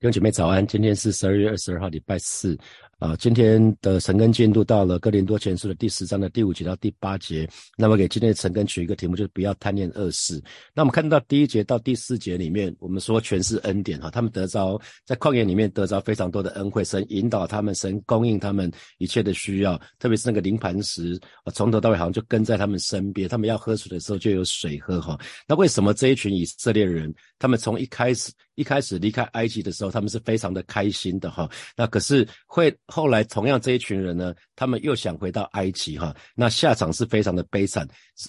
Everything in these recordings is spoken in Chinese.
弟兄姐妹早安，今天是十二月二十二号，礼拜四。啊，今天的晨更进度到了哥林多前书的第十章的第五节到第八节。那么给今天的晨更取一个题目，就是不要贪念恶事。那我们看到第一节到第四节里面，我们说全是恩典哈，他们得着在旷野里面得着非常多的恩惠，神引导他们，神供应他们一切的需要，特别是那个灵磐石，从头到尾好像就跟在他们身边，他们要喝水的时候就有水喝哈。那为什么这一群以色列人，他们从一开始一开始离开埃及的时候，他们是非常的开心的哈？那可是会。后来，同样这一群人呢，他们又想回到埃及哈，那下场是非常的悲惨。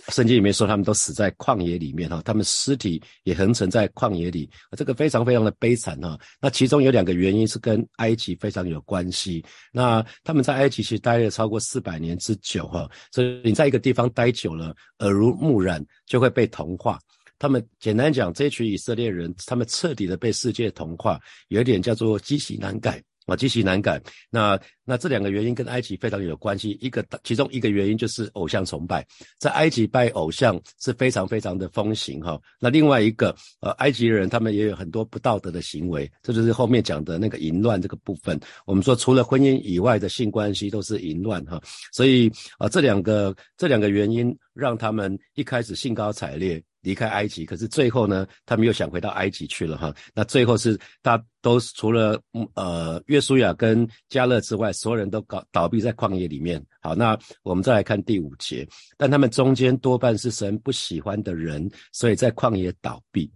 圣经里面说，他们都死在旷野里面哈，他们尸体也横沉在旷野里，这个非常非常的悲惨哈。那其中有两个原因是跟埃及非常有关系。那他们在埃及其实待了超过四百年之久哈，所以你在一个地方待久了，耳濡目染就会被同化。他们简单讲，这群以色列人，他们彻底的被世界同化，有一点叫做积习难改。啊，极其难改。那那这两个原因跟埃及非常有关系。一个其中一个原因就是偶像崇拜，在埃及拜偶像是非常非常的风行哈。那另外一个呃，埃及人他们也有很多不道德的行为，这就是后面讲的那个淫乱这个部分。我们说除了婚姻以外的性关系都是淫乱哈。所以啊，这两个这两个原因让他们一开始兴高采烈。离开埃及，可是最后呢，他们又想回到埃及去了哈。那最后是大都除了呃约书亚跟加勒之外，所有人都搞倒闭在旷野里面。好，那我们再来看第五节，但他们中间多半是神不喜欢的人，所以在旷野倒闭。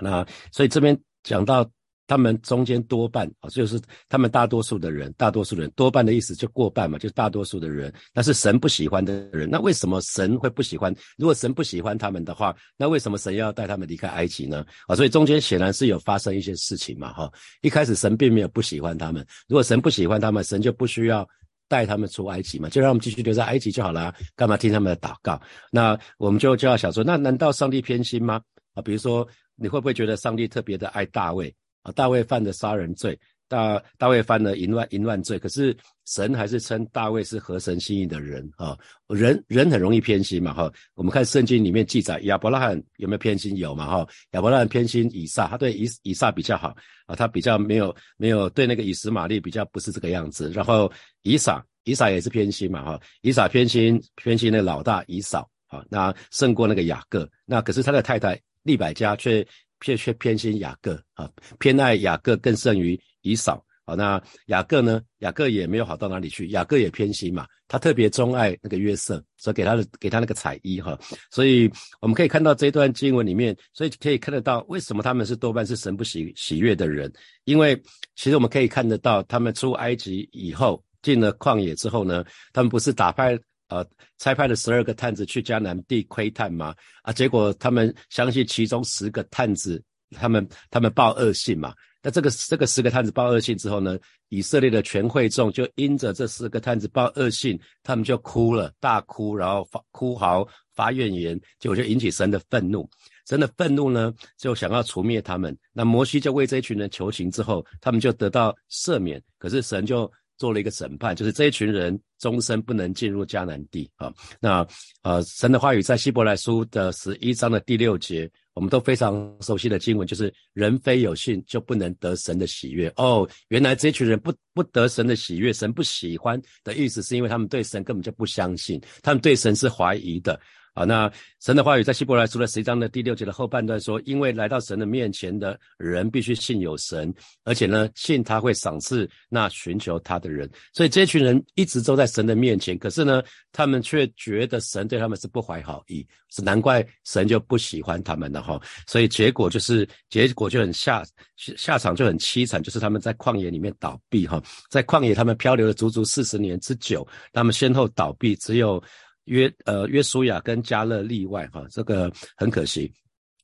那所以这边讲到。他们中间多半啊，就是他们大多数的人，大多数人多半的意思就过半嘛，就是大多数的人，那是神不喜欢的人。那为什么神会不喜欢？如果神不喜欢他们的话，那为什么神要带他们离开埃及呢？啊，所以中间显然是有发生一些事情嘛，哈。一开始神并没有不喜欢他们，如果神不喜欢他们，神就不需要带他们出埃及嘛，就让他们继续留在埃及就好了，干嘛听他们的祷告？那我们就就要想说，那难道上帝偏心吗？啊，比如说你会不会觉得上帝特别的爱大卫？啊大卫犯的杀人罪，大大卫犯了淫乱淫乱罪，可是神还是称大卫是合神心意的人啊。人人很容易偏心嘛哈。我们看圣经里面记载，亚伯拉罕有没有偏心？有嘛哈。亚伯拉罕偏心以撒，他对以以撒比较好啊，他比较没有没有对那个以实玛利比较不是这个样子。然后以撒以撒也是偏心嘛哈。以撒偏心偏心那老大以扫啊，那胜过那个雅各。那可是他的太太利百加却。偏却偏心雅各啊，偏爱雅各更胜于以扫啊。那雅各呢？雅各也没有好到哪里去，雅各也偏心嘛。他特别钟爱那个约瑟，所以给他的给他那个彩衣哈。所以我们可以看到这段经文里面，所以可以看得到为什么他们是多半是神不喜喜悦的人。因为其实我们可以看得到，他们出埃及以后，进了旷野之后呢，他们不是打败。呃，差派了十二个探子去迦南地窥探嘛，啊，结果他们相信其中十个探子，他们他们报恶信嘛。那这个这个十个探子报恶信之后呢，以色列的全会众就因着这十个探子报恶信，他们就哭了，大哭，然后发哭嚎发怨言，结果就引起神的愤怒。神的愤怒呢，就想要除灭他们。那摩西就为这一群人求情之后，他们就得到赦免。可是神就。做了一个审判，就是这一群人终身不能进入迦南地啊。那呃，神的话语在希伯来书的十一章的第六节，我们都非常熟悉的经文，就是人非有信就不能得神的喜悦。哦，原来这群人不不得神的喜悦，神不喜欢的意思，是因为他们对神根本就不相信，他们对神是怀疑的。好，那神的话语在希伯来书的十一章的第六节的后半段说，因为来到神的面前的人必须信有神，而且呢，信他会赏赐那寻求他的人。所以这群人一直都在神的面前，可是呢，他们却觉得神对他们是不怀好意，是难怪神就不喜欢他们了哈。所以结果就是结果就很下下场就很凄惨，就是他们在旷野里面倒闭哈，在旷野他们漂流了足足四十年之久，他们先后倒闭，只有。约呃约书亚跟加勒例外哈，这个很可惜。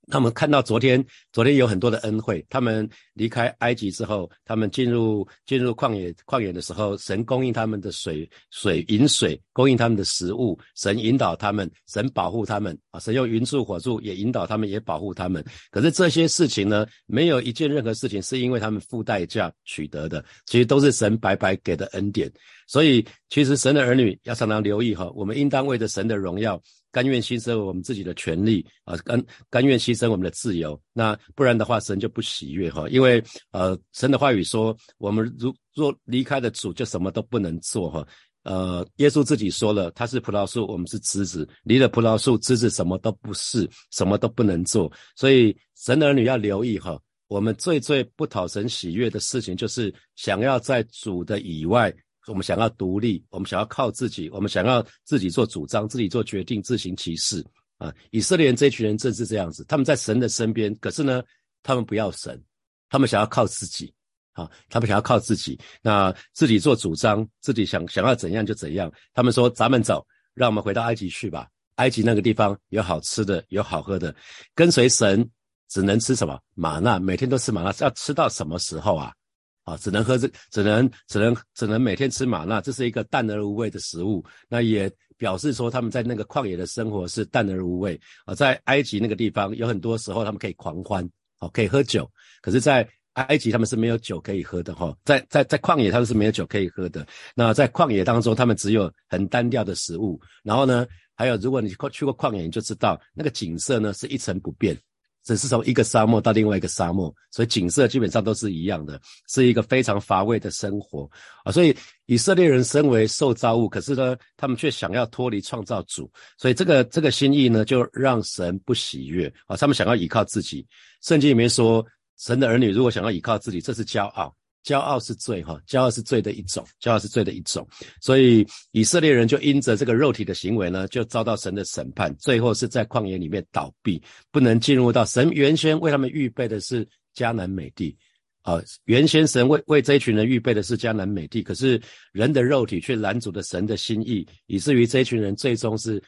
他们看到昨天，昨天有很多的恩惠。他们离开埃及之后，他们进入进入旷野旷野的时候，神供应他们的水水饮水，供应他们的食物，神引导他们，神保护他们啊，神用云柱火柱也引导他们，也保护他们。可是这些事情呢，没有一件任何事情是因为他们付代价取得的，其实都是神白白给的恩典。所以其实神的儿女要常常留意哈，我们应当为着神的荣耀，甘愿牺牲我们自己的权利啊，甘甘愿牺牲我们的自由。那不然的话，神就不喜悦哈，因为呃，神的话语说，我们如若离开了主，就什么都不能做哈。呃，耶稣自己说了，他是葡萄树，我们是枝子，离了葡萄树，枝子什么都不是，什么都不能做。所以神的儿女要留意哈，我们最最不讨神喜悦的事情，就是想要在主的以外，我们想要独立，我们想要靠自己，我们想要自己做主张，自己做决定，自行其事啊。以色列人这群人正是这样子，他们在神的身边，可是呢，他们不要神，他们想要靠自己。啊，他们想要靠自己，那自己做主张，自己想想要怎样就怎样。他们说：“咱们走，让我们回到埃及去吧。埃及那个地方有好吃的，有好喝的。跟随神只能吃什么？玛纳，每天都吃玛纳，要吃到什么时候啊？啊，只能喝这，只能只能只能每天吃玛纳，这是一个淡而无味的食物。那也表示说他们在那个旷野的生活是淡而无味啊。在埃及那个地方，有很多时候他们可以狂欢，哦，可以喝酒，可是，在埃及他们是没有酒可以喝的哈，在在在旷野他们是没有酒可以喝的。那在旷野当中，他们只有很单调的食物。然后呢，还有如果你去过旷野，你就知道那个景色呢是一成不变，只是从一个沙漠到另外一个沙漠，所以景色基本上都是一样的，是一个非常乏味的生活啊。所以以色列人身为受造物，可是呢，他们却想要脱离创造主，所以这个这个心意呢，就让神不喜悦啊。他们想要依靠自己，圣经里面说。神的儿女如果想要依靠自己，这是骄傲，骄傲是罪哈，骄傲是罪的一种，骄傲是罪的一种。所以以色列人就因着这个肉体的行为呢，就遭到神的审判，最后是在旷野里面倒闭，不能进入到神原先为他们预备的是迦南美地啊。原先神为为这一群人预备的是迦南美地，可是人的肉体却拦阻了神的心意，以至于这一群人最终是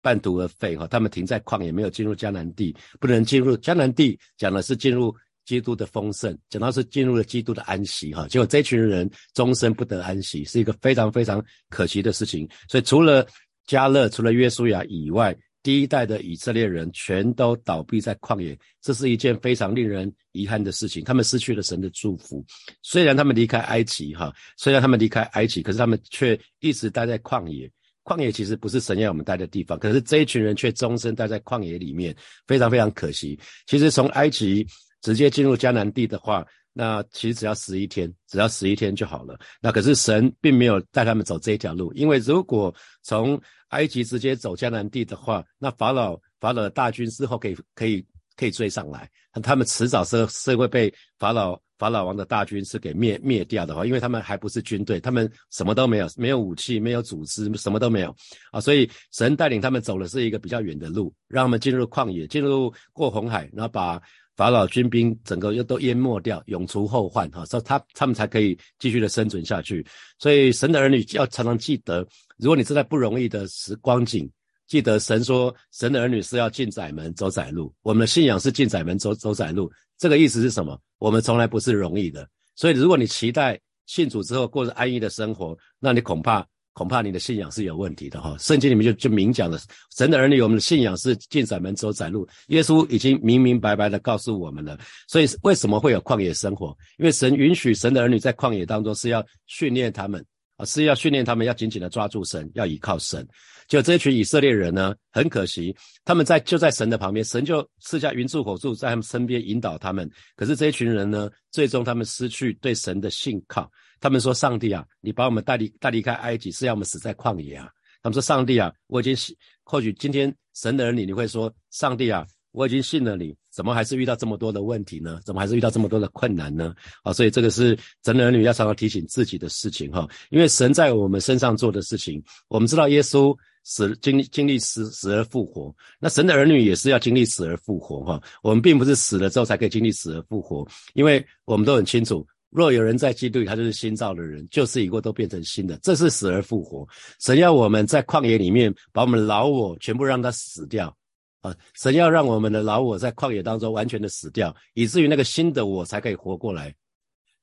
半途而废哈。他们停在旷野，没有进入迦南地，不能进入迦南地，讲的是进入。基督的丰盛，讲到是进入了基督的安息，哈，结果这群人终身不得安息，是一个非常非常可惜的事情。所以除了加勒，除了约书亚以外，第一代的以色列人全都倒闭在旷野，这是一件非常令人遗憾的事情。他们失去了神的祝福，虽然他们离开埃及，哈，虽然他们离开埃及，可是他们却一直待在旷野。旷野其实不是神要我们待的地方，可是这一群人却终身待在旷野里面，非常非常可惜。其实从埃及。直接进入迦南地的话，那其实只要十一天，只要十一天就好了。那可是神并没有带他们走这一条路，因为如果从埃及直接走迦南地的话，那法老法老的大军之后可以可以可以追上来，他们迟早是是会被法老法老王的大军是给灭灭掉的话，因为他们还不是军队，他们什么都没有，没有武器，没有组织，什么都没有啊。所以神带领他们走的是一个比较远的路，让他们进入旷野，进入过红海，然后把。法老军兵整个又都淹没掉，永除后患哈，所以他他们才可以继续的生存下去。所以神的儿女要常常记得，如果你是在不容易的时光景，记得神说，神的儿女是要进窄门走窄路。我们的信仰是进窄门走走窄路，这个意思是什么？我们从来不是容易的。所以如果你期待信主之后过着安逸的生活，那你恐怕。恐怕你的信仰是有问题的哈，圣经里面就就明讲了，神的儿女，我们的信仰是进窄门走窄路，耶稣已经明明白白的告诉我们了。所以为什么会有旷野生活？因为神允许神的儿女在旷野当中是要训练他们啊，是要训练他们要紧紧的抓住神，要依靠神。就这群以色列人呢，很可惜，他们在就在神的旁边，神就赐下云柱火柱在他们身边引导他们。可是这一群人呢，最终他们失去对神的信靠。他们说：“上帝啊，你把我们带离带离开埃及，是要我们死在旷野啊？”他们说：“上帝啊，我已经信，或许今天神的儿女你会说：‘上帝啊，我已经信了你，怎么还是遇到这么多的问题呢？怎么还是遇到这么多的困难呢？’啊，所以这个是神的儿女要常常提醒自己的事情哈。因为神在我们身上做的事情，我们知道耶稣死经历经历死死而复活，那神的儿女也是要经历死而复活哈。我们并不是死了之后才可以经历死而复活，因为我们都很清楚。”若有人在基督里，他就是新造的人，旧事已过，都变成新的。这是死而复活。神要我们在旷野里面把我们老我全部让他死掉啊！神要让我们的老我在旷野当中完全的死掉，以至于那个新的我才可以活过来。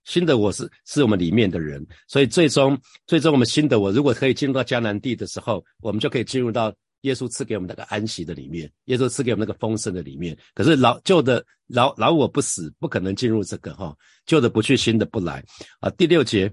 新的我是是我们里面的人，所以最终最终我们新的我如果可以进入到迦南地的时候，我们就可以进入到。耶稣赐给我们那个安息的里面，耶稣赐给我们那个丰盛的里面。可是老旧的老老我不死，不可能进入这个哈，旧的不去，新的不来啊。第六节，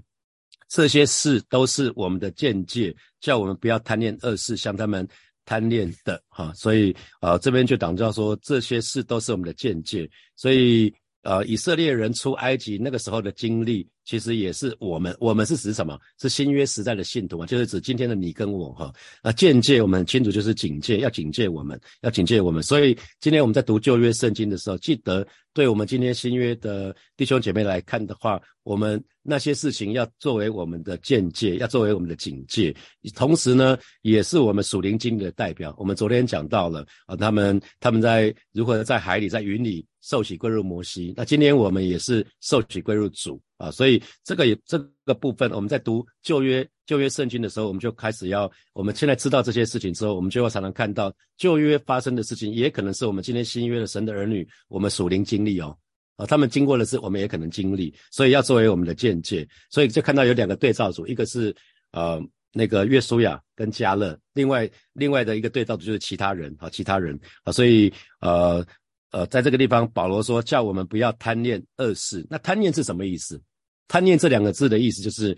这些事都是我们的见解，叫我们不要贪恋恶事，像他们贪恋的哈。所以啊，这边就讲到说，这些事都是我们的见解。所以呃，以色列人出埃及那个时候的经历。其实也是我们，我们是指什么？是新约时代的信徒啊，就是指今天的你跟我哈。那见戒我们清楚，就是警戒，要警戒我们，要警戒我们。所以今天我们在读旧约圣经的时候，记得对我们今天新约的弟兄姐妹来看的话，我们那些事情要作为我们的见戒，要作为我们的警戒，同时呢，也是我们属灵经历的代表。我们昨天讲到了啊，他们他们在如何在海里，在云里受洗归入摩西。那今天我们也是受洗归入主。啊，所以这个也这个部分，我们在读旧约旧约圣经的时候，我们就开始要，我们现在知道这些事情之后，我们就要常常看到旧约发生的事情，也可能是我们今天新约的神的儿女，我们属灵经历哦，啊，他们经过的事，我们也可能经历，所以要作为我们的见解，所以就看到有两个对照组，一个是呃那个约书亚跟加勒，另外另外的一个对照组就是其他人啊，其他人啊，所以呃呃，在这个地方，保罗说叫我们不要贪恋恶事，那贪恋是什么意思？贪念这两个字的意思就是，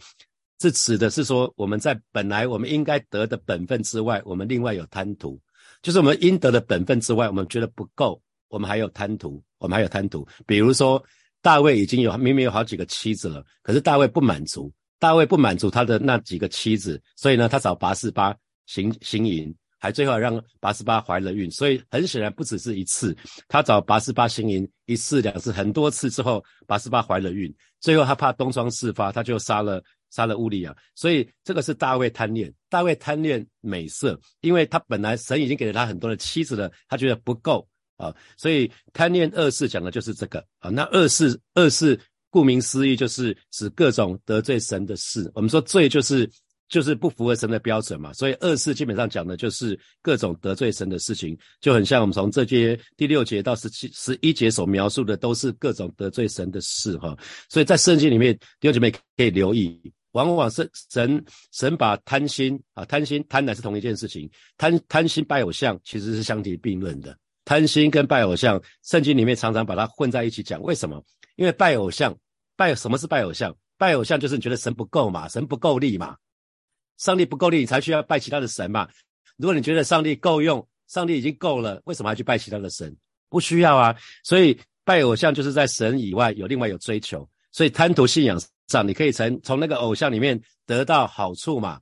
这指的是说，我们在本来我们应该得的本分之外，我们另外有贪图，就是我们应得的本分之外，我们觉得不够，我们还有贪图，我们还有贪图。比如说，大卫已经有明明有好几个妻子了，可是大卫不满足，大卫不满足他的那几个妻子，所以呢，他找拔示巴行行淫。还最后让八十八怀了孕，所以很显然不只是一次，他找八十八行淫一次两次很多次之后，八十八怀了孕，最后他怕东窗事发，他就杀了杀了乌利亚，所以这个是大卫贪恋，大卫贪恋美色，因为他本来神已经给了他很多的妻子了，他觉得不够啊，所以贪恋恶事讲的就是这个。啊，那恶事恶事顾名思义就是指各种得罪神的事，我们说罪就是。就是不符合神的标准嘛，所以恶事基本上讲的就是各种得罪神的事情，就很像我们从这些第六节到十七、十一节所描述的，都是各种得罪神的事哈。所以在圣经里面，弟兄姐妹可以留意，往往是神神把贪心啊、贪心、贪婪是同一件事情，贪贪心拜偶像其实是相提并论的。贪心跟拜偶像，圣经里面常常把它混在一起讲，为什么？因为拜偶像，拜什么是拜偶像？拜偶像就是你觉得神不够嘛，神不够力嘛。上帝不够力，你才需要拜其他的神嘛？如果你觉得上帝够用，上帝已经够了，为什么还去拜其他的神？不需要啊。所以拜偶像就是在神以外有另外有追求，所以贪图信仰上，你可以从从那个偶像里面得到好处嘛？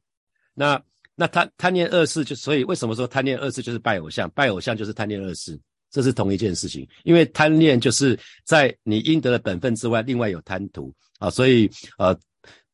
那那贪贪念恶事就所以为什么说贪念恶事就是拜偶像？拜偶像就是贪念恶事，这是同一件事情。因为贪念就是在你应得的本分之外，另外有贪图啊，所以呃。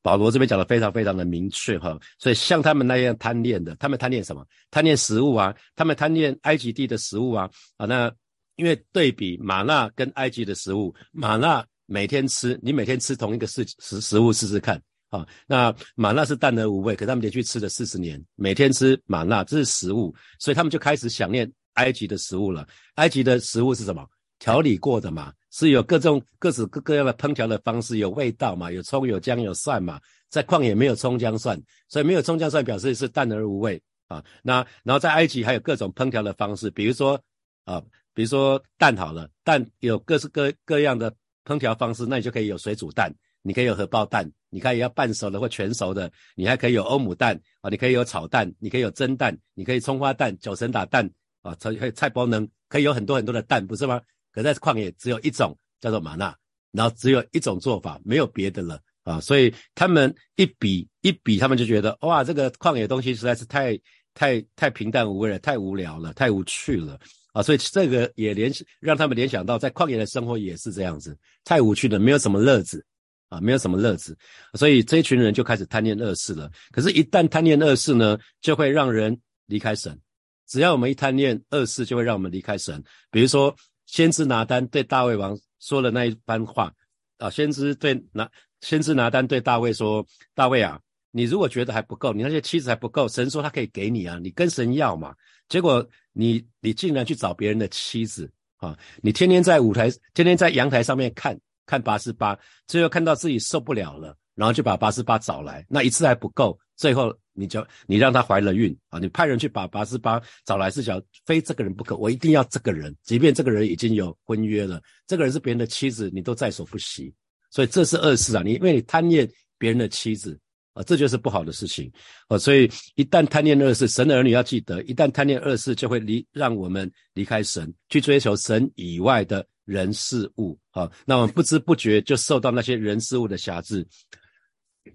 保罗这边讲的非常非常的明确哈，所以像他们那样贪恋的，他们贪恋什么？贪恋食物啊，他们贪恋埃及地的食物啊啊！那因为对比玛纳跟埃及的食物，玛纳每天吃，你每天吃同一个食食食物试试看啊。那玛纳是淡而无味，可他们连续吃了四十年，每天吃玛纳，这是食物，所以他们就开始想念埃及的食物了。埃及的食物是什么？调理过的嘛。是有各种各式各各样的烹调的方式，有味道嘛，有葱有姜有蒜嘛，在旷野没有葱姜蒜，所以没有葱姜蒜表示是淡而无味啊。那然后在埃及还有各种烹调的方式，比如说啊，比如说蛋好了，蛋有各式各各样的烹调方式，那你就可以有水煮蛋，你可以有荷包蛋，你可以要半熟的或全熟的，你还可以有欧姆蛋啊，你可以有炒蛋，你可以有蒸蛋，你可以葱花蛋、九层打蛋啊，菜菜包能可以有很多很多的蛋，不是吗？可在旷野只有一种叫做玛纳，然后只有一种做法，没有别的了啊！所以他们一比一比，他们就觉得哇，这个旷野东西实在是太太太平淡无味了，太无聊了，太无趣了啊！所以这个也联让他们联想到，在旷野的生活也是这样子，太无趣了，没有什么乐子啊，没有什么乐子，所以这一群人就开始贪恋恶事了。可是，一旦贪恋恶事呢，就会让人离开神。只要我们一贪恋恶事，就会让我们离开神。比如说。先知拿丹对大卫王说了那一番话啊，先知对拿先知拿丹对大卫说：“大卫啊，你如果觉得还不够，你那些妻子还不够，神说他可以给你啊，你跟神要嘛。结果你你竟然去找别人的妻子啊，你天天在舞台，天天在阳台上面看看八十八，最后看到自己受不了了，然后就把八十八找来，那一次还不够，最后。”你就你让她怀了孕啊！你派人去把八十八找来，是想非这个人不可，我一定要这个人，即便这个人已经有婚约了，这个人是别人的妻子，你都在所不惜。所以这是恶事啊！你因为你贪恋别人的妻子啊，这就是不好的事情啊。所以一旦贪念恶事，神的儿女要记得，一旦贪念恶事，就会离让我们离开神，去追求神以外的人事物啊。那我们不知不觉就受到那些人事物的辖制。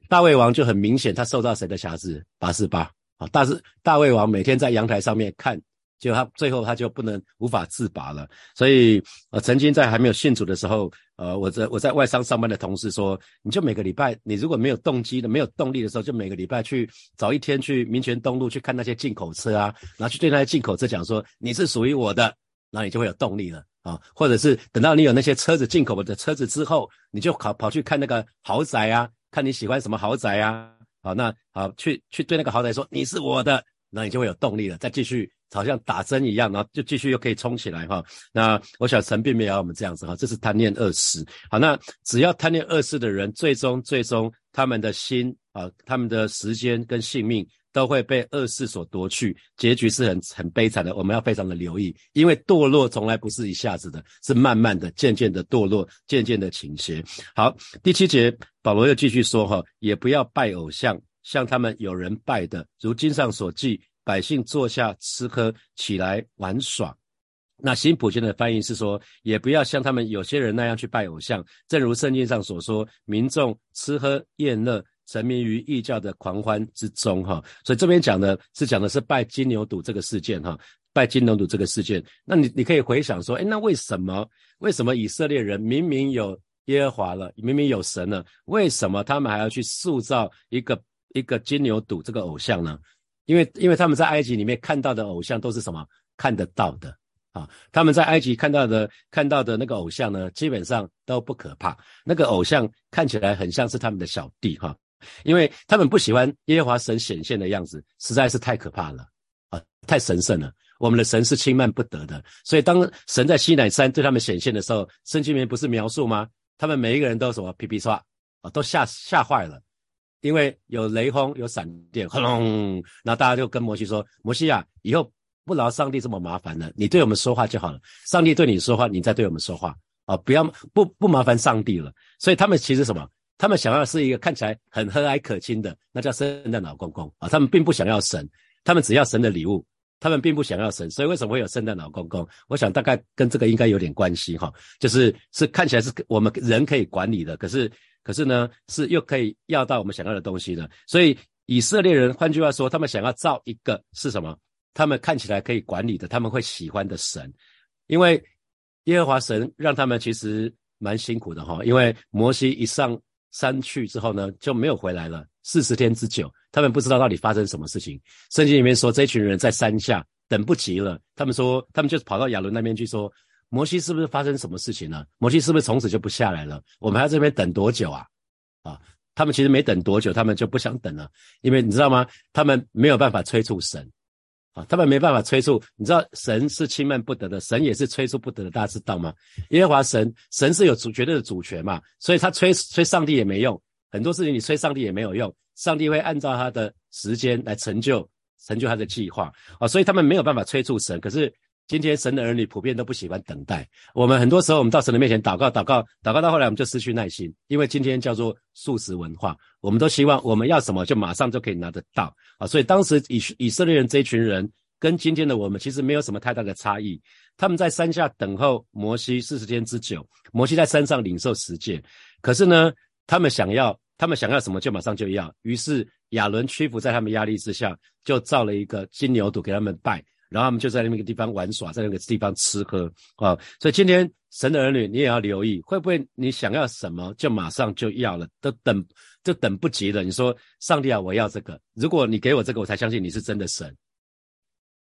大卫王就很明显，他受到谁的辖制？八四八啊，大是大卫王每天在阳台上面看。就他最后他就不能无法自拔了，所以呃，曾经在还没有信主的时候，呃，我在我在外商上班的同事说，你就每个礼拜你如果没有动机的、没有动力的时候，就每个礼拜去找一天去民权东路去看那些进口车啊，然后去对那些进口车讲说你是属于我的，那你就会有动力了啊，或者是等到你有那些车子进口的车子之后，你就跑跑去看那个豪宅啊，看你喜欢什么豪宅啊，好，那好去去对那个豪宅说你是我的，那你就会有动力了，再继续。好像打针一样，然后就继续又可以冲起来哈。那我想神并没有要我们这样子哈，这是贪念恶事。好，那只要贪念恶事的人，最终最终他们的心啊，他们的时间跟性命都会被恶事所夺去，结局是很很悲惨的。我们要非常的留意，因为堕落从来不是一下子的，是慢慢的、渐渐的堕落，渐渐的倾斜。好，第七节保罗又继续说哈，也不要拜偶像，像他们有人拜的，如经上所记。百姓坐下吃喝，起来玩耍。那新普京的翻译是说，也不要像他们有些人那样去拜偶像。正如圣经上所说，民众吃喝宴乐，沉迷于异教的狂欢之中。哈，所以这边讲的是讲的是拜金牛犊这个事件。哈，拜金牛犊这个事件，那你你可以回想说，哎，那为什么为什么以色列人明明有耶和华了，明明有神了，为什么他们还要去塑造一个一个金牛犊这个偶像呢？因为，因为他们在埃及里面看到的偶像都是什么看得到的啊？他们在埃及看到的看到的那个偶像呢，基本上都不可怕。那个偶像看起来很像是他们的小弟哈，因为他们不喜欢耶和华神显现的样子，实在是太可怕了啊，太神圣了。我们的神是轻慢不得的，所以当神在西乃山对他们显现的时候，圣经里面不是描述吗？他们每一个人都什么皮皮刷啊，都吓吓坏了。因为有雷轰有闪电，轰隆，然后大家就跟摩西说：“摩西啊，以后不劳上帝这么麻烦了，你对我们说话就好了。上帝对你说话，你再对我们说话啊，不要不不麻烦上帝了。”所以他们其实什么？他们想要是一个看起来很和蔼可亲的，那叫圣诞老公公啊。他们并不想要神，他们只要神的礼物，他们并不想要神。所以为什么会有圣诞老公公？我想大概跟这个应该有点关系哈，就是是看起来是我们人可以管理的，可是。可是呢，是又可以要到我们想要的东西的。所以以色列人，换句话说，他们想要造一个是什么？他们看起来可以管理的，他们会喜欢的神。因为耶和华神让他们其实蛮辛苦的哈。因为摩西一上山去之后呢，就没有回来了，四十天之久，他们不知道到底发生什么事情。圣经里面说，这群人在山下等不及了，他们说，他们就跑到亚伦那边去说。摩西是不是发生什么事情了？摩西是不是从此就不下来了？我们还要这边等多久啊？啊，他们其实没等多久，他们就不想等了，因为你知道吗？他们没有办法催促神啊，他们没办法催促。你知道神是轻慢不得的，神也是催促不得的，大家知道吗？耶和华神，神是有主绝对的主权嘛，所以他催催上帝也没用，很多事情你催上帝也没有用，上帝会按照他的时间来成就成就他的计划啊，所以他们没有办法催促神，可是。今天神的儿女普遍都不喜欢等待。我们很多时候，我们到神的面前祷告，祷告，祷告到后来，我们就失去耐心，因为今天叫做素食文化，我们都希望我们要什么就马上就可以拿得到啊。所以当时以以色列人这一群人跟今天的我们其实没有什么太大的差异。他们在山下等候摩西四十天之久，摩西在山上领受十诫。可是呢，他们想要，他们想要什么就马上就要。于是亚伦屈服在他们压力之下，就造了一个金牛犊给他们拜。然后他们就在那个地方玩耍，在那个地方吃喝啊，所以今天神的儿女，你也要留意，会不会你想要什么就马上就要了，都等就等不及了。你说上帝啊，我要这个，如果你给我这个，我才相信你是真的神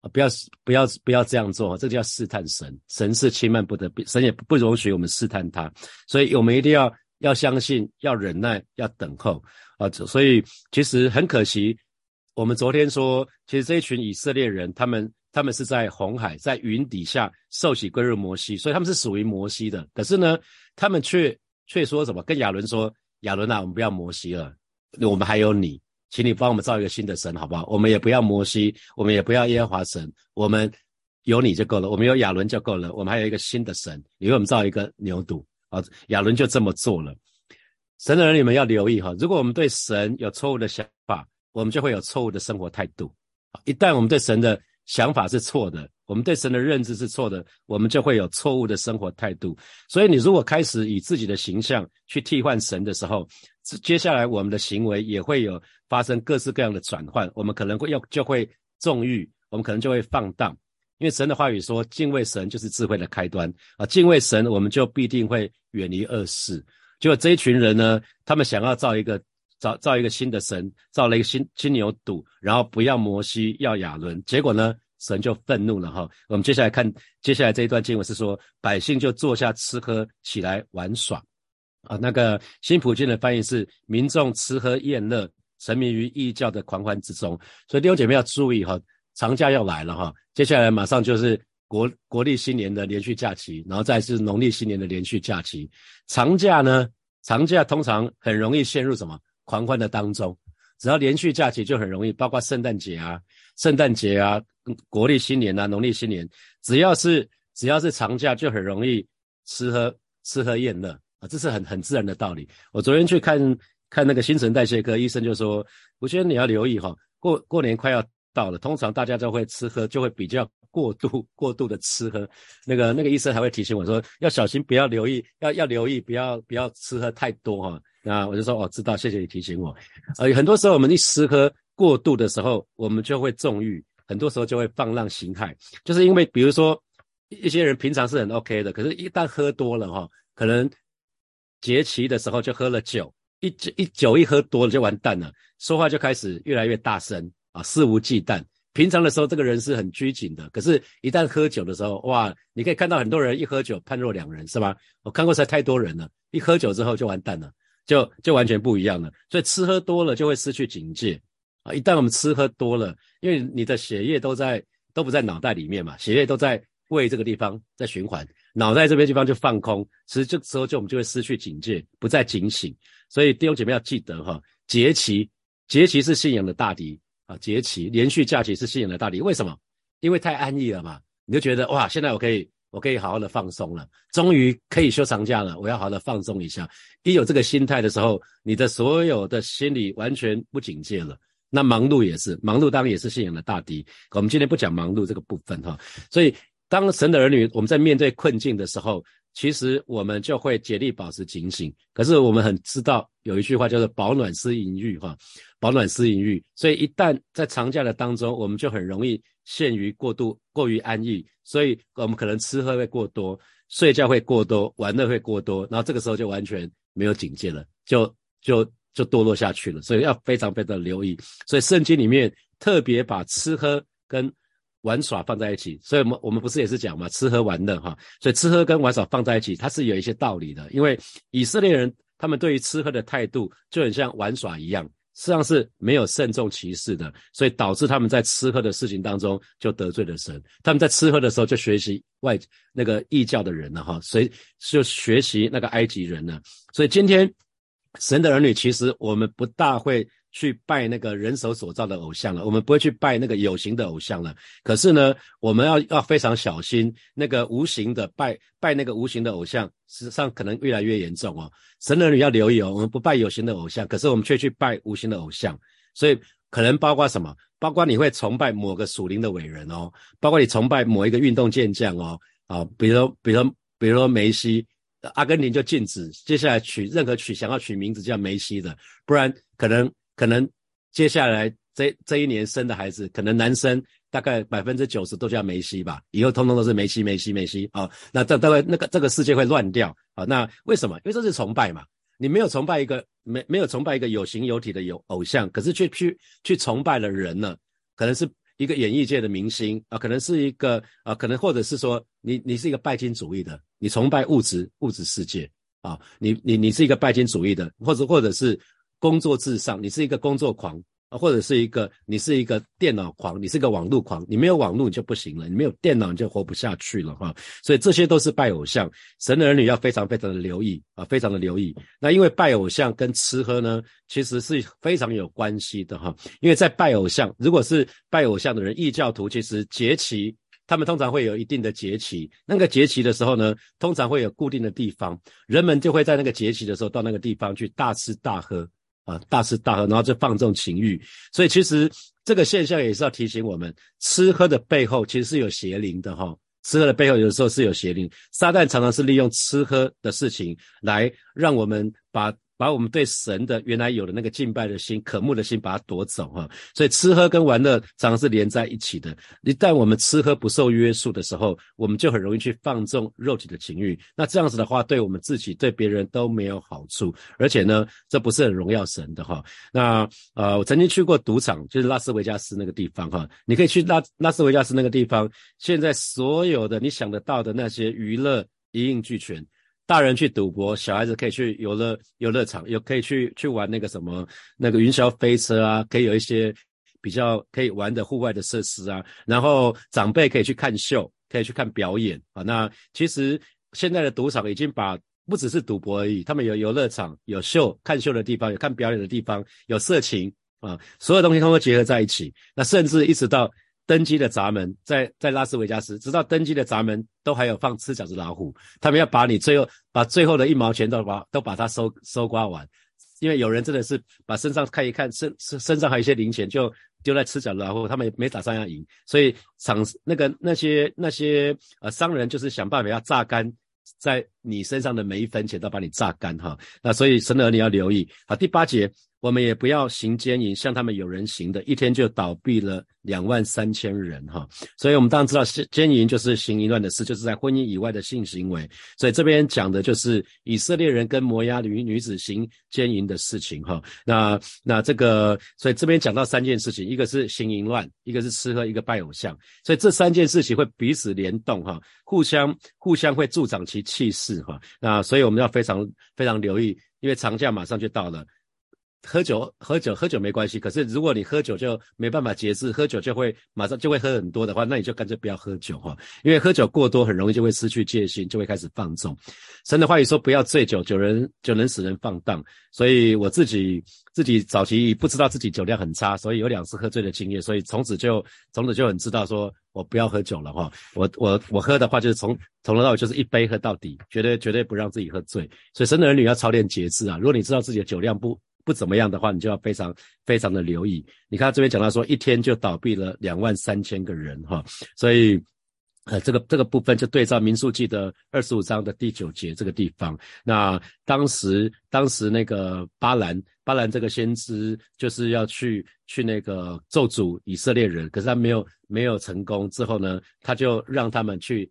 啊！不要不要不要这样做，这叫试探神。神是轻慢不得，神也不容许我们试探他，所以我们一定要要相信，要忍耐，要等候啊！所以其实很可惜，我们昨天说，其实这一群以色列人，他们。他们是在红海，在云底下受洗归入摩西，所以他们是属于摩西的。可是呢，他们却却说什么？跟亚伦说：“亚伦啊，我们不要摩西了，我们还有你，请你帮我们造一个新的神，好不好？我们也不要摩西，我们也不要耶和华神，我们有你就够了，我们有亚伦就够了。我们还有一个新的神，你为我们造一个牛犊啊！亚伦就这么做了。神的人，你们要留意哈，如果我们对神有错误的想法，我们就会有错误的生活态度。一旦我们对神的想法是错的，我们对神的认知是错的，我们就会有错误的生活态度。所以，你如果开始以自己的形象去替换神的时候，接下来我们的行为也会有发生各式各样的转换。我们可能会要就会纵欲，我们可能就会放荡。因为神的话语说，敬畏神就是智慧的开端啊！敬畏神，我们就必定会远离恶事。就这一群人呢，他们想要造一个造造一个新的神，造了一个新金牛犊，然后不要摩西，要亚伦。结果呢，神就愤怒了哈。我们接下来看接下来这一段经文是说，百姓就坐下吃喝，起来玩耍啊。那个新普京的翻译是民众吃喝宴乐，沉迷于异教的狂欢之中。所以弟兄姐妹要注意哈。长假要来了哈，接下来马上就是国国历新年的连续假期，然后再是农历新年的连续假期。长假呢，长假通常很容易陷入什么狂欢的当中。只要连续假期就很容易，包括圣诞节啊、圣诞节啊、国历新年啊、农历新年，只要是只要是长假就很容易吃喝吃喝宴乐啊，这是很很自然的道理。我昨天去看看那个新陈代谢科医生就说，我觉得你要留意哈，过过年快要。到了，通常大家都会吃喝，就会比较过度、过度的吃喝。那个那个医生还会提醒我说，要小心，不要留意，要要留意，不要不要吃喝太多哈。那我就说哦，知道，谢谢你提醒我。呃，很多时候我们一吃喝过度的时候，我们就会纵欲，很多时候就会放浪形骸，就是因为比如说一些人平常是很 OK 的，可是一旦喝多了哈，可能节期的时候就喝了酒，一一酒一喝多了就完蛋了，说话就开始越来越大声。啊，肆无忌惮。平常的时候，这个人是很拘谨的，可是，一旦喝酒的时候，哇，你可以看到很多人一喝酒判若两人，是吧？我看过实在太多人了，一喝酒之后就完蛋了，就就完全不一样了。所以吃喝多了就会失去警戒啊！一旦我们吃喝多了，因为你的血液都在都不在脑袋里面嘛，血液都在胃这个地方在循环，脑袋这边地方就放空，其实这时候就我们就会失去警戒，不再警醒。所以弟兄姐妹要记得哈，节期节期是信仰的大敌。啊，节期连续假期是信仰的大敌，为什么？因为太安逸了嘛，你就觉得哇，现在我可以，我可以好好的放松了，终于可以休长假了，我要好好的放松一下。一有这个心态的时候，你的所有的心理完全不警戒了。那忙碌也是，忙碌当然也是信仰的大敌。我们今天不讲忙碌这个部分哈，所以当神的儿女我们在面对困境的时候。其实我们就会竭力保持警醒，可是我们很知道有一句话叫做“保暖思淫欲”哈，“保暖思淫欲”，所以一旦在长假的当中，我们就很容易陷于过度、过于安逸，所以我们可能吃喝会过多，睡觉会过多，玩乐会过多，然后这个时候就完全没有警戒了，就就就堕落下去了，所以要非常非常留意。所以圣经里面特别把吃喝跟玩耍放在一起，所以我们我们不是也是讲嘛，吃喝玩乐哈，所以吃喝跟玩耍放在一起，它是有一些道理的。因为以色列人他们对于吃喝的态度就很像玩耍一样，实际上是没有慎重其事的，所以导致他们在吃喝的事情当中就得罪了神。他们在吃喝的时候就学习外那个异教的人了哈，所以就学习那个埃及人了。所以今天神的儿女其实我们不大会。去拜那个人手所造的偶像了，我们不会去拜那个有形的偶像了。可是呢，我们要要非常小心那个无形的拜拜那个无形的偶像，实际上可能越来越严重哦。神儿女要留意哦，我们不拜有形的偶像，可是我们却去拜无形的偶像，所以可能包括什么？包括你会崇拜某个属灵的伟人哦，包括你崇拜某一个运动健将哦，啊，比如比如比如说梅西，阿根廷就禁止接下来取任何取想要取名字叫梅西的，不然可能。可能接下来这这一年生的孩子，可能男生大概百分之九十都叫梅西吧，以后通通都是梅西梅西梅西啊，那这大概那个这个世界会乱掉啊。那为什么？因为这是崇拜嘛，你没有崇拜一个没没有崇拜一个有形有体的有偶像，可是却去去崇拜了人呢？可能是一个演艺界的明星啊，可能是一个啊，可能或者是说你你是一个拜金主义的，你崇拜物质物质世界啊，你你你是一个拜金主义的，或者或者是。工作至上，你是一个工作狂啊，或者是一个你是一个电脑狂，你是个网络狂，你没有网络你就不行了，你没有电脑你就活不下去了哈。所以这些都是拜偶像，神的儿女要非常非常的留意啊，非常的留意。那因为拜偶像跟吃喝呢，其实是非常有关系的哈。因为在拜偶像，如果是拜偶像的人，异教徒，其实节期他们通常会有一定的节期，那个节期的时候呢，通常会有固定的地方，人们就会在那个节期的时候到那个地方去大吃大喝啊，大吃大喝，然后就放纵情欲。所以其实这个现象也是要提醒我们，吃喝的背后其实是有邪灵的哈。吃喝的背后有时候是有邪灵，撒旦常常是利用吃喝的事情来让我们把。把我们对神的原来有的那个敬拜的心、渴慕的心，把它夺走哈。所以吃喝跟玩乐常常是连在一起的。一旦我们吃喝不受约束的时候，我们就很容易去放纵肉体的情欲。那这样子的话，对我们自己、对别人都没有好处，而且呢，这不是很荣耀神的哈。那呃，我曾经去过赌场，就是拉斯维加斯那个地方哈。你可以去拉拉斯维加斯那个地方，现在所有的你想得到的那些娱乐一应俱全。大人去赌博，小孩子可以去游乐游乐场，有可以去去玩那个什么那个云霄飞车啊，可以有一些比较可以玩的户外的设施啊。然后长辈可以去看秀，可以去看表演啊。那其实现在的赌场已经把不只是赌博而已，他们有游乐场、有秀看秀的地方，有看表演的地方，有色情啊，所有东西通通结合在一起。那甚至一直到。登基的闸门在在拉斯维加斯，直到登基的闸门都还有放吃饺子老虎，他们要把你最后把最后的一毛钱都把都把它收收刮完，因为有人真的是把身上看一看身身身上还有一些零钱就丢在吃饺子老虎，他们没打算要赢，所以场那个那些那些呃商人就是想办法要榨干在你身上的每一分钱都把你榨干哈，那所以神儿女要留意。好第八节。我们也不要行奸淫，像他们有人行的，一天就倒闭了两万三千人哈。所以，我们当然知道奸淫就是行淫乱的事，就是在婚姻以外的性行为。所以这边讲的就是以色列人跟摩押女女子行奸淫的事情哈。那那这个，所以这边讲到三件事情，一个是行淫乱，一个是吃喝，一个拜偶像。所以这三件事情会彼此联动哈，互相互相会助长其气势哈。那所以我们要非常非常留意，因为长假马上就到了。喝酒，喝酒，喝酒没关系。可是如果你喝酒就没办法节制，喝酒就会马上就会喝很多的话，那你就干脆不要喝酒哈。因为喝酒过多很容易就会失去戒心，就会开始放纵。神的话语说不要醉酒，酒人酒能使人放荡。所以我自己自己早期不知道自己酒量很差，所以有两次喝醉的经验，所以从此就从此就很知道说我不要喝酒了哈。我我我喝的话就是从从头到尾就是一杯喝到底，绝对绝对不让自己喝醉。所以神的儿女要操练节制啊。如果你知道自己的酒量不不怎么样的话，你就要非常非常的留意。你看这边讲到说，一天就倒闭了两万三千个人哈，所以呃，这个这个部分就对照民数记的二十五章的第九节这个地方。那当时当时那个巴兰巴兰这个先知就是要去去那个咒诅以色列人，可是他没有没有成功。之后呢，他就让他们去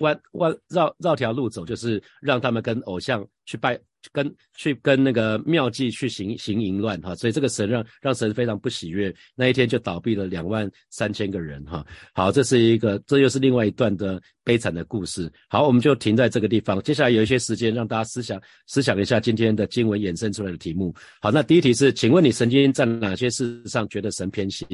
弯弯绕绕条路走，就是让他们跟偶像去拜。跟去跟那个妙计去行行淫乱哈，所以这个神让让神非常不喜悦，那一天就倒闭了两万三千个人哈。好，这是一个，这又是另外一段的悲惨的故事。好，我们就停在这个地方，接下来有一些时间让大家思想思想一下今天的经文衍生出来的题目。好，那第一题是，请问你曾经在哪些事上觉得神偏心？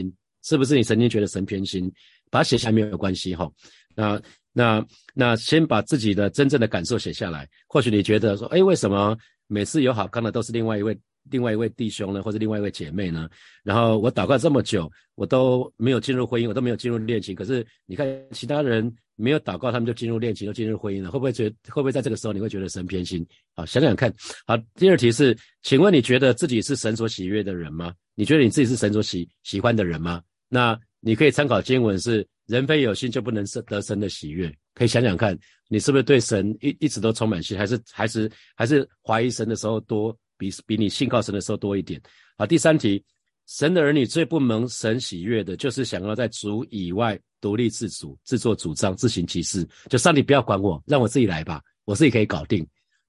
是不是你曾经觉得神偏心？把它写下来没有关系哈。那。那那先把自己的真正的感受写下来。或许你觉得说，哎，为什么每次有好康的都是另外一位另外一位弟兄呢，或者另外一位姐妹呢？然后我祷告这么久，我都没有进入婚姻，我都没有进入恋情。可是你看其他人没有祷告，他们就进入恋情，就进入婚姻了。会不会觉会不会在这个时候你会觉得神偏心？好，想想看。好，第二题是，请问你觉得自己是神所喜悦的人吗？你觉得你自己是神所喜喜欢的人吗？那你可以参考经文是。人非有心就不能得神的喜悦，可以想想看，你是不是对神一一直都充满信，还是还是还是怀疑神的时候多，比比你信靠神的时候多一点？好，第三题，神的儿女最不蒙神喜悦的，就是想要在主以外独立自主，自作主张，自行其事，就上帝不要管我，让我自己来吧，我自己可以搞定。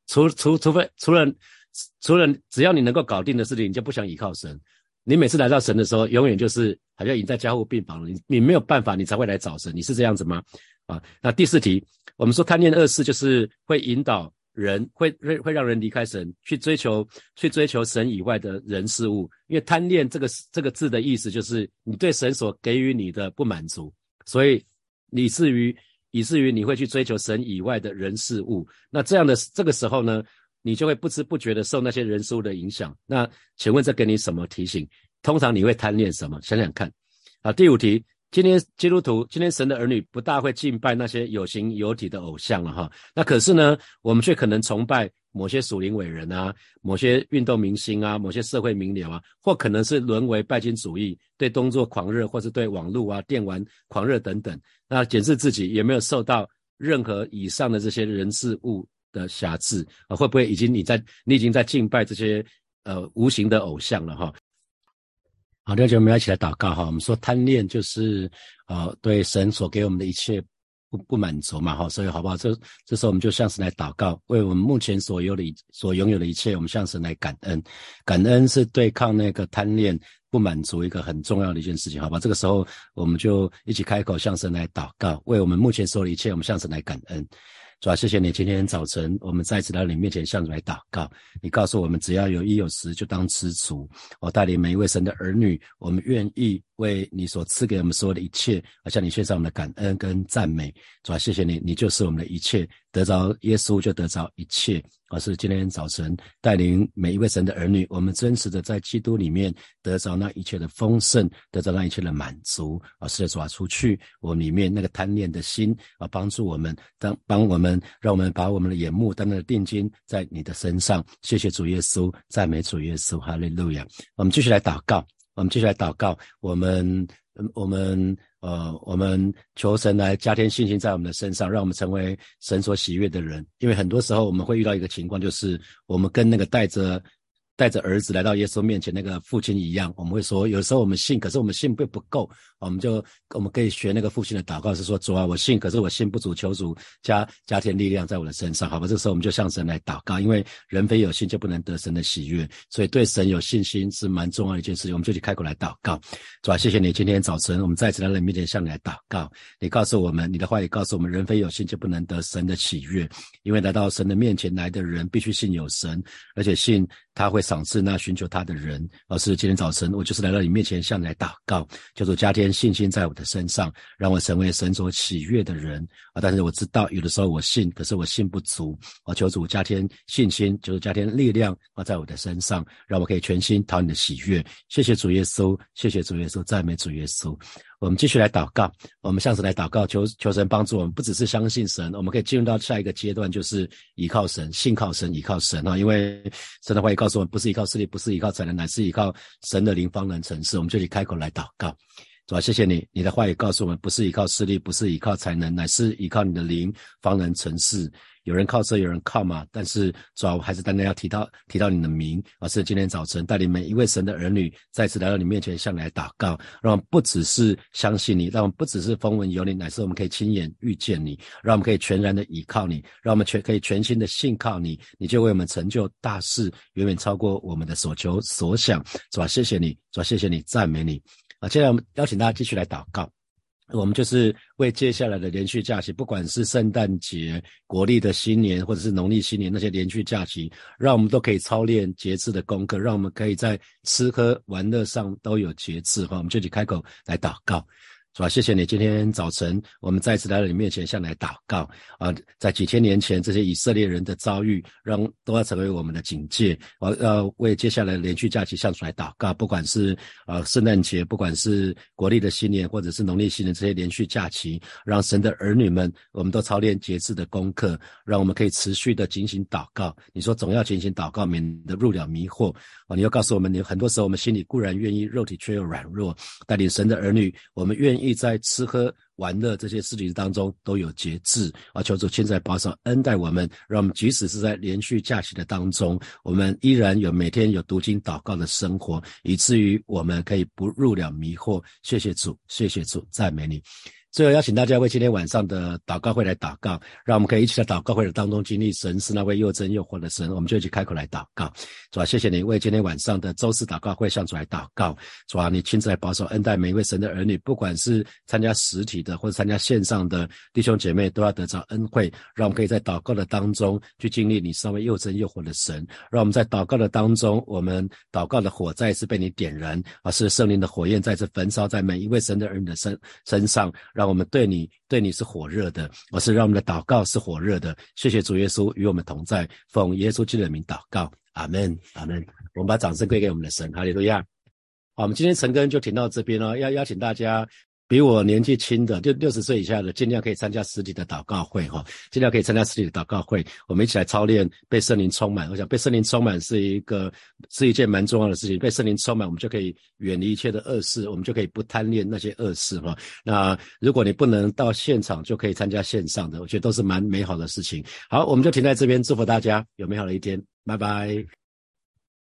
除除除非除了除了只要你能够搞定的事情，你就不想依靠神。你每次来到神的时候，永远就是好像已经在加护病房了。你你没有办法，你才会来找神。你是这样子吗？啊，那第四题，我们说贪念恶事就是会引导人，会会会让人离开神，去追求去追求神以外的人事物。因为贪念这个这个字的意思就是你对神所给予你的不满足，所以以至于以至于你会去追求神以外的人事物。那这样的这个时候呢？你就会不知不觉的受那些人事物的影响。那请问这给你什么提醒？通常你会贪恋什么？想想看。啊，第五题，今天基督徒，今天神的儿女不大会敬拜那些有形有体的偶像了哈。那可是呢，我们却可能崇拜某些属灵伟人啊，某些运动明星啊，某些社会名流啊，或可能是沦为拜金主义，对动作狂热，或是对网络啊、电玩狂热等等。那检视自己有没有受到任何以上的这些人事物的辖制啊？会不会已经你在你已经在敬拜这些呃无形的偶像了哈？好，弟兄们，要一起来祷告哈。我们说贪恋就是呃对神所给我们的一切不不满足嘛哈，所以好不好？这这时候我们就向神来祷告，为我们目前所有的所拥有的一切，我们向神来感恩。感恩是对抗那个贪恋不满足一个很重要的一件事情，好吧？这个时候我们就一起开口向神来祷告，为我们目前所有的一切，我们向神来感恩。主要谢谢你，今天早晨我们再次到你面前，向你来祷告。你告诉我们，只要有一有十，就当知足。我带领每一位神的儿女，我们愿意为你所赐给我们所有的一切，而向你献上我们的感恩跟赞美。主要谢谢你，你就是我们的一切，得着耶稣就得着一切。而是今天早晨带领每一位神的儿女，我们真实的在基督里面得着那一切的丰盛，得着那一切的满足。而是主啊，出去我里面那个贪恋的心啊，帮助我们，当帮我们，让我们把我们的眼目当的定睛在你的身上。谢谢主耶稣，赞美主耶稣，哈利路亚。我们继续来祷告，我们继续来祷告，我们，我们。呃，我们求神来加添信心在我们的身上，让我们成为神所喜悦的人。因为很多时候我们会遇到一个情况，就是我们跟那个带着。带着儿子来到耶稣面前，那个父亲一样，我们会说，有时候我们信，可是我们信并不够，我们就我们可以学那个父亲的祷告，是说主啊，我信，可是我信不足，求主加加添力量在我的身上，好吧？这时候我们就向神来祷告，因为人非有信就不能得神的喜悦，所以对神有信心是蛮重要的一件事情。我们就去开口来祷告，主啊，谢谢你，今天早晨我们再次来到你面前向你来祷告，你告诉我们，你的话也告诉我们，人非有信就不能得神的喜悦，因为来到神的面前来的人必须信有神，而且信。他会赏赐那寻求他的人。老师，今天早晨我就是来到你面前，向你来祷告，叫做加添信心在我的身上，让我成为神所喜悦的人啊！但是我知道有的时候我信，可是我信不足啊！求主加添信心，就是加添力量啊，在我的身上，让我可以全心讨你的喜悦。谢谢主耶稣，谢谢主耶稣，赞美主耶稣。我们继续来祷告，我们下次来祷告，求求神帮助我们，不只是相信神，我们可以进入到下一个阶段，就是依靠神，信靠神，依靠神啊！因为神的话也告诉我们，不是依靠势力，不是依靠才能，乃是依靠神的灵方能成事。我们这里开口来祷告，主啊，谢谢你，你的话也告诉我们，不是依靠势力，不是依靠才能，乃是依靠你的灵方能成事。有人靠车，有人靠马，但是主要还是单单要提到提到你的名，而是今天早晨带领每一位神的儿女再次来到你面前，向你来祷告，让我们不只是相信你，让我们不只是风闻有你，乃是我们可以亲眼遇见你，让我们可以全然的倚靠你，让我们全可以全心的信靠你，你就为我们成就大事，远远超过我们的所求所想，主啊？谢谢你，主啊？谢谢你，赞美你。啊，接下来我们邀请大家继续来祷告。我们就是为接下来的连续假期，不管是圣诞节、国历的新年，或者是农历新年那些连续假期，让我们都可以操练节制的功课，让我们可以在吃喝玩乐上都有节制。哈，我们这里开口来祷告。是吧？谢谢你，今天早晨我们再次来到你面前，向来祷告啊！在几千年前这些以色列人的遭遇，让都要成为我们的警戒。我要为接下来连续假期向主来祷告，不管是啊圣诞节，不管是国历的新年，或者是农历新年这些连续假期，让神的儿女们，我们都操练节制的功课，让我们可以持续的进行祷告。你说总要进行祷告，免得入了迷惑啊！你要告诉我们，你很多时候我们心里固然愿意，肉体却又软弱。带领神的儿女，我们愿意。意在吃喝玩乐这些事情当中都有节制啊！求主现在保守恩待我们，让我们即使是在连续假期的当中，我们依然有每天有读经祷告的生活，以至于我们可以不入了迷惑。谢谢主，谢谢主，赞美你。最后邀请大家为今天晚上的祷告会来祷告，让我们可以一起在祷告会的当中经历神是那位又真又活的神，我们就一起开口来祷告。主啊，谢谢你为今天晚上的周四祷告会向主来祷告。主啊，你亲自来保守恩待每一位神的儿女，不管是参加实体的或者参加线上的弟兄姐妹，都要得着恩惠，让我们可以在祷告的当中去经历你是那位又真又活的神。让我们在祷告的当中，我们祷告的火再一次被你点燃，而是圣灵的火焰再次焚烧在每一位神的儿女的身身上，让。我们对你，对你是火热的，我是让我们的祷告是火热的。谢谢主耶稣与我们同在，奉耶稣基督的名祷告，阿门，阿门。我们把掌声归给我们的神，哈利路亚。好，我们今天陈根就停到这边了，要邀请大家。比我年纪轻的，就六十岁以下的，尽量可以参加实体的祷告会哈，尽量可以参加实体的祷告会，我们一起来操练被圣灵充满。我想被圣灵充满是一个是一件蛮重要的事情，被圣灵充满，我们就可以远离一切的恶事，我们就可以不贪恋那些恶事哈。那如果你不能到现场，就可以参加线上的，我觉得都是蛮美好的事情。好，我们就停在这边，祝福大家有美好的一天，拜拜。